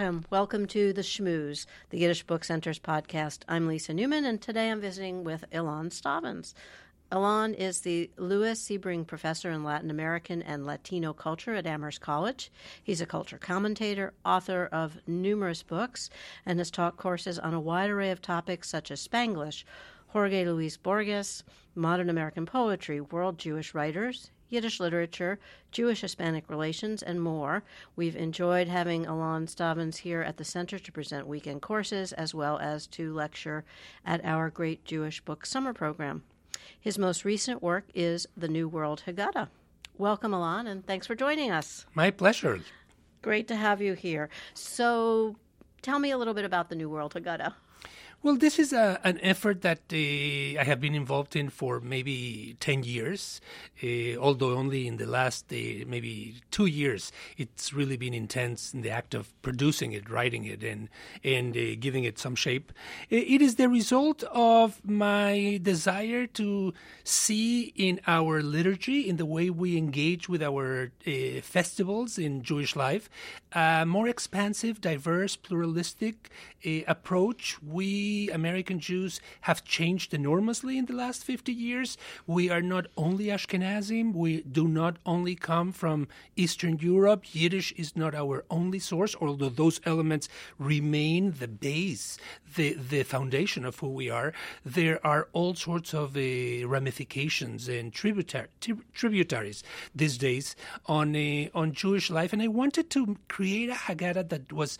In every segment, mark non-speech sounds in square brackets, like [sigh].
Welcome to the Shmooze, the Yiddish Book Center's podcast. I'm Lisa Newman, and today I'm visiting with Ilan Stavans. Ilan is the Lewis Sebring Professor in Latin American and Latino Culture at Amherst College. He's a culture commentator, author of numerous books, and has taught courses on a wide array of topics such as Spanglish, Jorge Luis Borges, modern American poetry, world Jewish writers, Yiddish literature, Jewish Hispanic relations, and more. We've enjoyed having Ilan Stavans here at the Center to present weekend courses as well as to lecture at our Great Jewish Book Summer Program. His most recent work is The New World Haggadah. Welcome, Ilan, and thanks for joining us. My pleasure. Great to have you here. So, tell me a little bit about The New World Haggadah. Well, this is a, an effort that uh, I have been involved in for maybe 10 years, uh, although only in the last uh, maybe two years it's really been intense in the act of producing it, writing it, and, and uh, giving it some shape. It is the result of my desire to see in our liturgy, in the way we engage with our uh, festivals in Jewish life, a more expansive, diverse, pluralistic uh, approach. We American Jews have changed enormously in the last 50 years. We are not only Ashkenazim, we do not only come from Eastern Europe. Yiddish is not our only source, although those elements remain the base, the, the foundation of who we are. There are all sorts of uh, ramifications and tributar- tributaries these days on, uh, on Jewish life. And I wanted to create a Haggadah that was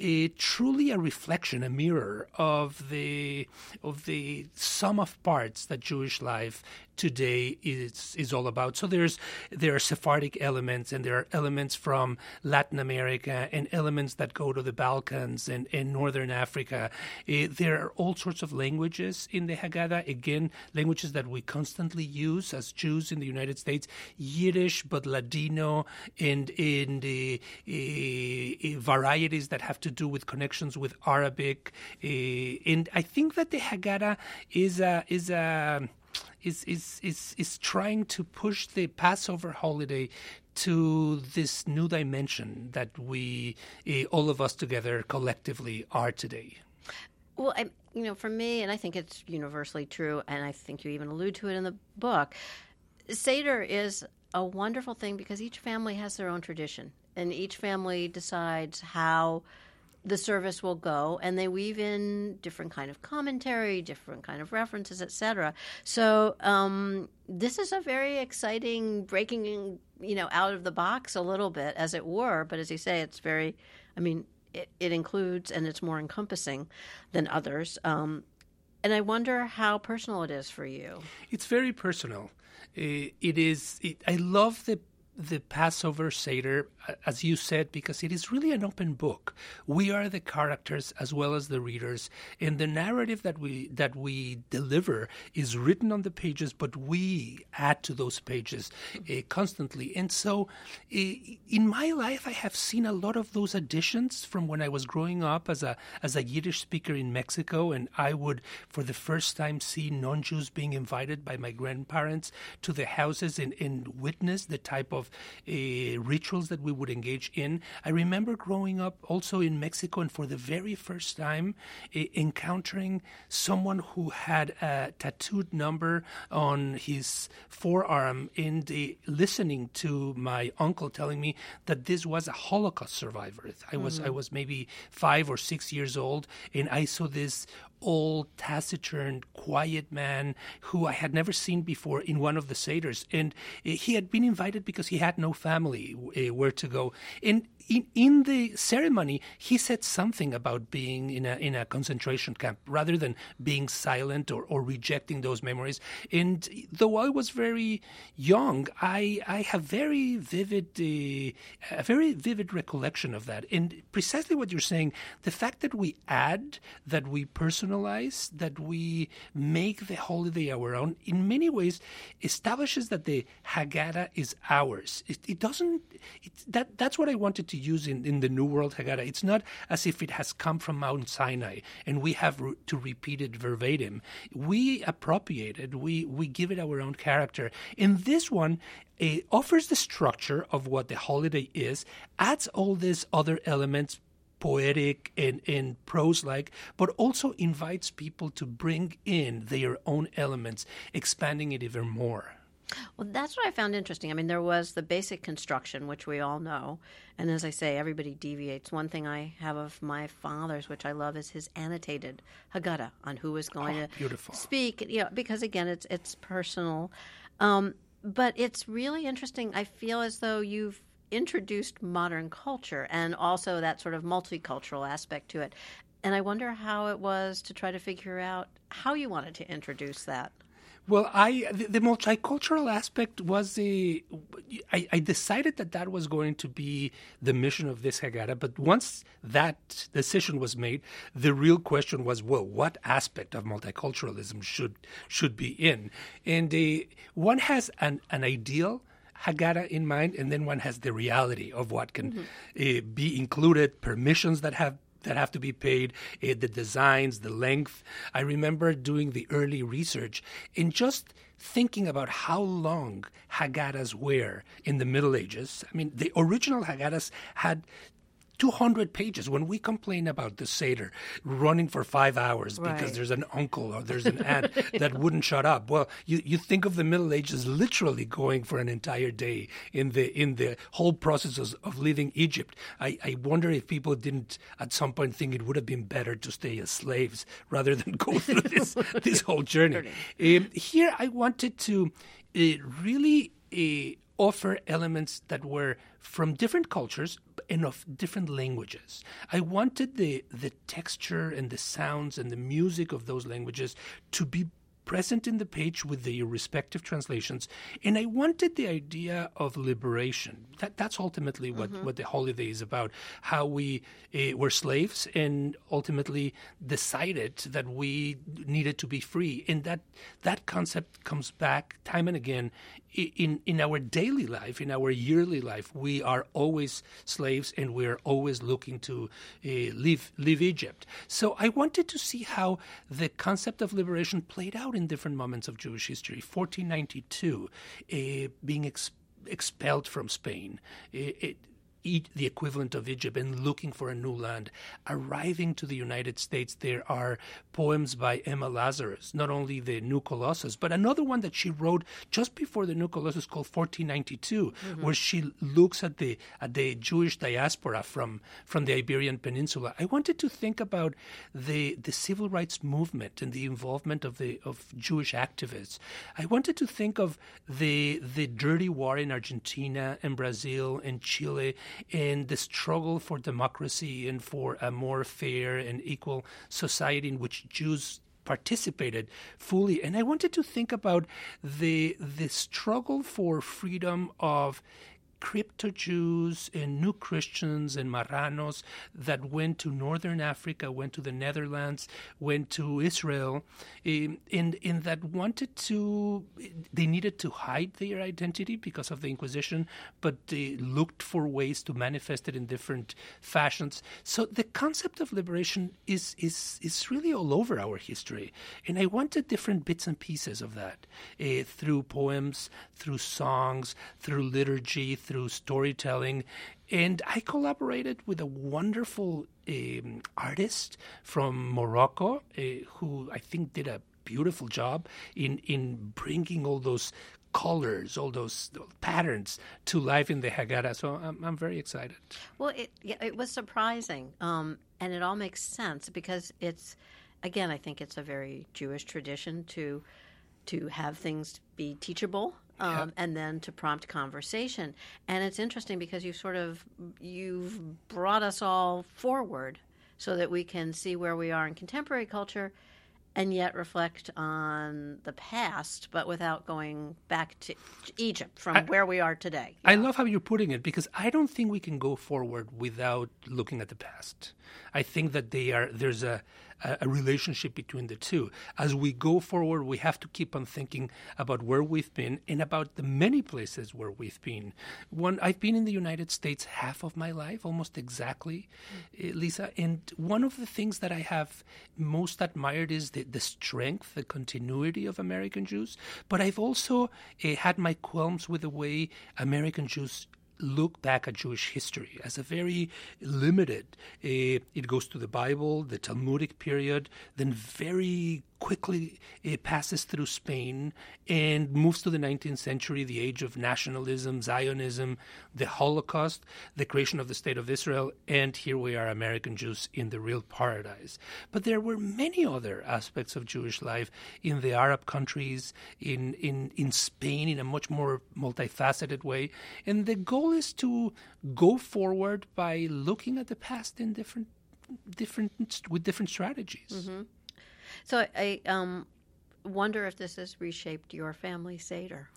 uh, truly a reflection, a mirror of the of the sum of parts that Jewish life today is is all about. So there's there are Sephardic elements and there are elements from Latin America and elements that go to the Balkans and, and Northern Africa. Uh, there are all sorts of languages in the Haggadah. Again, languages that we constantly use as Jews in the United States: Yiddish, but Ladino, and in the uh, varieties that have to do with connections with Arabic. and I think that the Haggadah is a is a is is is is trying to push the Passover holiday to this new dimension that we uh, all of us together collectively are today. Well, I, you know, for me, and I think it's universally true, and I think you even allude to it in the book. Seder is a wonderful thing because each family has their own tradition, and each family decides how the service will go and they weave in different kind of commentary different kind of references etc so um, this is a very exciting breaking you know out of the box a little bit as it were but as you say it's very i mean it, it includes and it's more encompassing than others. Um, and i wonder how personal it is for you. It's very personal. It is it, i love the the Passover Seder, as you said, because it is really an open book. We are the characters as well as the readers, and the narrative that we that we deliver is written on the pages, but we add to those pages uh, constantly. And so, uh, in my life, I have seen a lot of those additions from when I was growing up as a as a Yiddish speaker in Mexico, and I would, for the first time, see non-Jews being invited by my grandparents to the houses and, and witness the type of of uh, rituals that we would engage in. I remember growing up also in Mexico and for the very first time uh, encountering someone who had a tattooed number on his forearm in the listening to my uncle telling me that this was a Holocaust survivor. I was mm-hmm. I was maybe five or six years old, and I saw this old, taciturn, quiet man who I had never seen before in one of the Seders. And he had been invited because he had no family uh, where to go. And in, in the ceremony, he said something about being in a in a concentration camp rather than being silent or, or rejecting those memories. And though I was very young, I I have very vivid uh, a very vivid recollection of that. And precisely what you're saying, the fact that we add, that we personalize, that we make the holiday our own, in many ways establishes that the Haggadah is ours. It, it doesn't. It, that that's what I wanted to use in, in the New World Haggadah. It's not as if it has come from Mount Sinai and we have re- to repeat it verbatim. We appropriate it, we, we give it our own character. In this one, it offers the structure of what the holiday is, adds all these other elements poetic and, and prose like, but also invites people to bring in their own elements, expanding it even more. Well, that's what I found interesting. I mean, there was the basic construction, which we all know. And as I say, everybody deviates. One thing I have of my father's, which I love, is his annotated Haggadah on who is going oh, to beautiful. speak. You know, because again, it's it's personal. Um, but it's really interesting. I feel as though you've introduced modern culture and also that sort of multicultural aspect to it. And I wonder how it was to try to figure out how you wanted to introduce that. Well, I the, the, multicultural aspect was the I, I, decided that that was going to be the mission of this Haggadah. But once that decision was made, the real question was, well, what aspect of multiculturalism should should be in? And uh, one has an an ideal. Haggadah in mind, and then one has the reality of what can mm-hmm. uh, be included, permissions that have that have to be paid, uh, the designs, the length. I remember doing the early research and just thinking about how long Haggadahs were in the Middle Ages. I mean, the original Haggadahs had 200 pages when we complain about the Seder running for five hours right. because there's an uncle or there's an aunt [laughs] that wouldn't shut up. Well, you, you think of the Middle Ages literally going for an entire day in the in the whole process of, of leaving Egypt. I, I wonder if people didn't at some point think it would have been better to stay as slaves rather than go through [laughs] this this whole journey. Um, here, I wanted to uh, really. Uh, offer elements that were from different cultures and of different languages. I wanted the the texture and the sounds and the music of those languages to be present in the page with the respective translations. And I wanted the idea of liberation. That, that's ultimately what, mm-hmm. what the holiday is about. How we uh, were slaves and ultimately decided that we needed to be free. And that, that concept comes back time and again in in our daily life, in our yearly life, we are always slaves, and we are always looking to uh, leave leave Egypt. So I wanted to see how the concept of liberation played out in different moments of Jewish history. 1492, uh, being ex- expelled from Spain. It, it, the equivalent of Egypt and looking for a new land. Arriving to the United States, there are poems by Emma Lazarus, not only the New Colossus, but another one that she wrote just before the New Colossus called 1492, mm-hmm. where she looks at the at the Jewish diaspora from from the Iberian Peninsula. I wanted to think about the the civil rights movement and the involvement of the of Jewish activists. I wanted to think of the the dirty war in Argentina and Brazil and Chile in the struggle for democracy and for a more fair and equal society in which Jews participated fully. And i wanted to think about the the struggle for freedom of crypto Jews and new Christians and Marranos that went to northern Africa, went to the Netherlands, went to Israel, in, in, in that wanted to, they needed to hide their identity because of the Inquisition, but they looked for ways to manifest it in different fashions. So the concept of liberation is, is, is really all over our history. And I wanted different bits and pieces of that uh, through poems, through songs, through liturgy, through through storytelling. And I collaborated with a wonderful um, artist from Morocco uh, who I think did a beautiful job in, in bringing all those colors, all those patterns to life in the Haggadah. So I'm, I'm very excited. Well, it, it was surprising. Um, and it all makes sense because it's, again, I think it's a very Jewish tradition to to have things be teachable um, yeah. and then to prompt conversation. And it's interesting because you've sort of you've brought us all forward so that we can see where we are in contemporary culture and yet reflect on the past, but without going back to Egypt from I, where we are today. I love how you're putting it because I don't think we can go forward without looking at the past. I think that they are there's a a, relationship between the two. As we go forward, we have to keep on thinking about where we've been and about the many places where we've been. One, I've been in the United States half of my life, almost exactly, mm. Lisa. And one of the things that I have most admired is the, the strength, the continuity of American Jews. But I've also uh, had my qualms with the way American Jews look back at Jewish history as a very limited. Uh, it goes to the Bible, the Talmudic period, then very quickly it passes through Spain and moves to the 19th century, the age of nationalism, Zionism, the Holocaust, the creation of the State of Israel, and here we are, American Jews in the real paradise. But there were many other aspects of Jewish life in the Arab countries, in, in, in Spain, in a much more multifaceted way. And the goal is to go forward by looking at the past in different different with different strategies. Mm-hmm. So I um, wonder if this has reshaped your family Seder.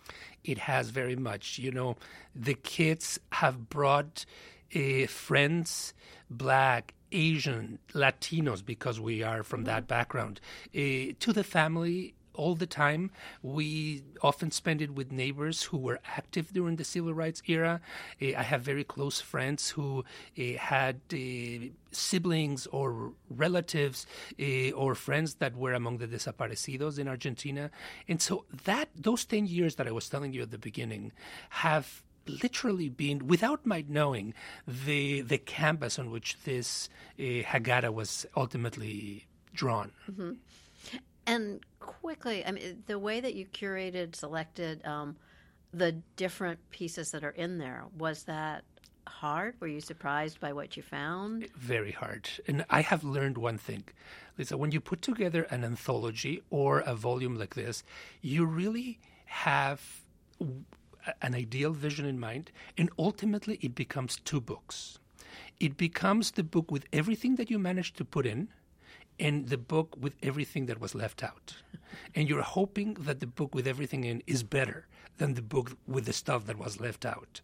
It has very much. You know, the kids have brought uh, friends, black, Asian, Latinos, because we are from that background, uh, to the family all the time. We often spend it with neighbors who were active during the civil rights era. Uh, I have very close friends who uh, had uh, siblings or relatives or friends that were among the desaparecidos in Argentina. And so that those 10 years that I was telling you at the beginning have literally been, without my knowing, the the canvas on which this uh, Haggadah was ultimately drawn. Mm-hmm. And quickly, I mean, the way that you curated, selected um, the different pieces that are in there, was that hard? Were you surprised by what you found? Very hard. And I have learned one thing. Lisa, when you put together an anthology or a volume like this, you really have an ideal vision in mind, and ultimately it becomes two books. It becomes the book with everything that you managed to put in, and the book with everything that was left out. And you're hoping that the book with everything in is better than the book with the stuff that was left out.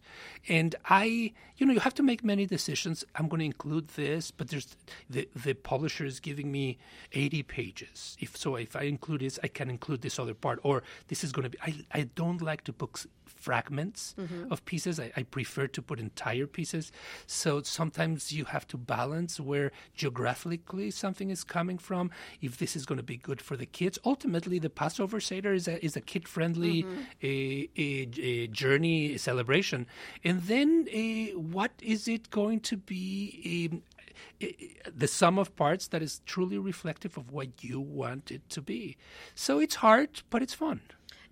And I, you know, you have to make many decisions. I'm going to include this, but there's the the publisher is giving me 80 pages. If so, if I include this, I can include this other part, or this is going to be. I I don't like to book fragments mm-hmm. of pieces. I, I, prefer to put entire pieces. So sometimes you have to balance where geographically something is coming from. If this is going to be good for the kids, ultimately the Passover Seder is a is a kid friendly mm-hmm. A, a, a, journey a celebration, and then what is it going to be? the sum of parts that is truly reflective of what you want it to be. So it's hard, but it's fun.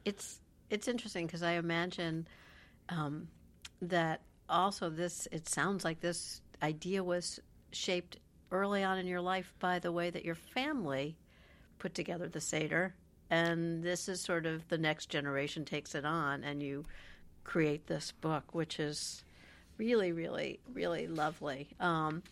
It's it's interesting because I imagine um, that also this. It sounds like this idea was shaped early on in your life by the way that your family put together the seder, and this is sort of the next generation takes it on, and you create this book, which is really, really, really lovely. Um,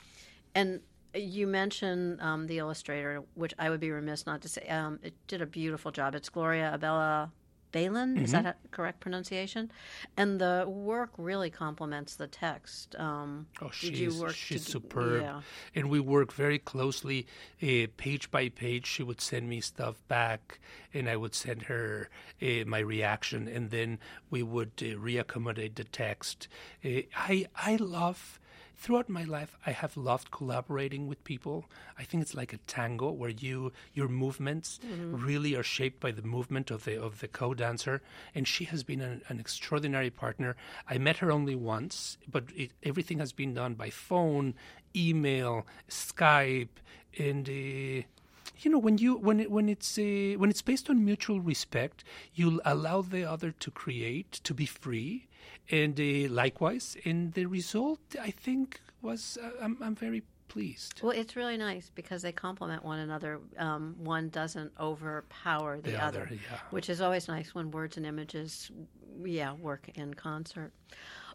and you mentioned um, the illustrator, which I would be remiss not to say. Um, it did a beautiful job. It's Gloria Abella Ballen, mm-hmm. is that a correct pronunciation? And the work really complements the text. Um, oh, she's, she's to, superb. Yeah. And we work very closely, uh, page by page. She would send me stuff back, and I would send her uh, my reaction, and then we would uh, reaccommodate the text. I I love throughout my life, I have loved collaborating with people. I think it's like a tango where you your movements mm-hmm. really are shaped by the movement of the of the co-dancer, and she has been an, an extraordinary partner. I met her only once, but it, everything has been done by phone, email, Skype, and. Uh, you know when you when it, when it's uh, when it's based on mutual respect you'll allow the other to create to be free and uh, likewise and the result i think was uh, I'm, I'm very pleased well it's really nice because they complement one another um, one doesn't overpower the, the other, other yeah. which is always nice when words and images yeah work in concert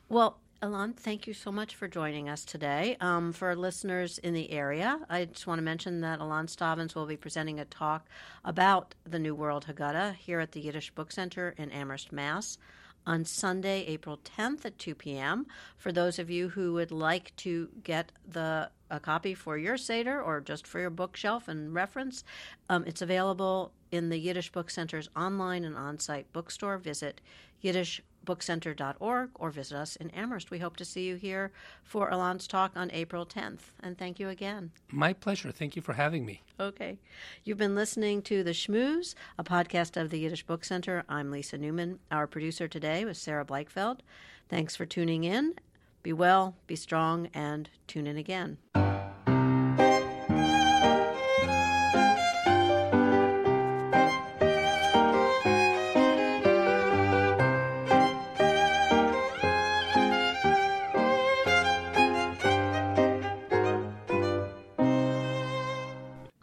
well Ilan, thank you so much for joining us today. Um, for listeners in the area, I just want to mention that Ilan Stavans will be presenting a talk about the New World Haggadah here at the Yiddish Book Center in Amherst, Mass. On Sunday, April 10th at 2 p.m. For those of you who would like to get the a copy for your Seder or just for your bookshelf and reference, um, it's available in the Yiddish Book Center's online and on site bookstore. Visit Yiddish bookcenter.org or visit us in Amherst. We hope to see you here for Ilan's talk on April 10th. And thank you again. My pleasure. Thank you for having me. Okay. You've been listening to The Shmooze, a podcast of the Yiddish Book Center. I'm Lisa Newman. Our producer today was Sarah Bleichfeld. Thanks for tuning in. Be well, be strong, and tune in again.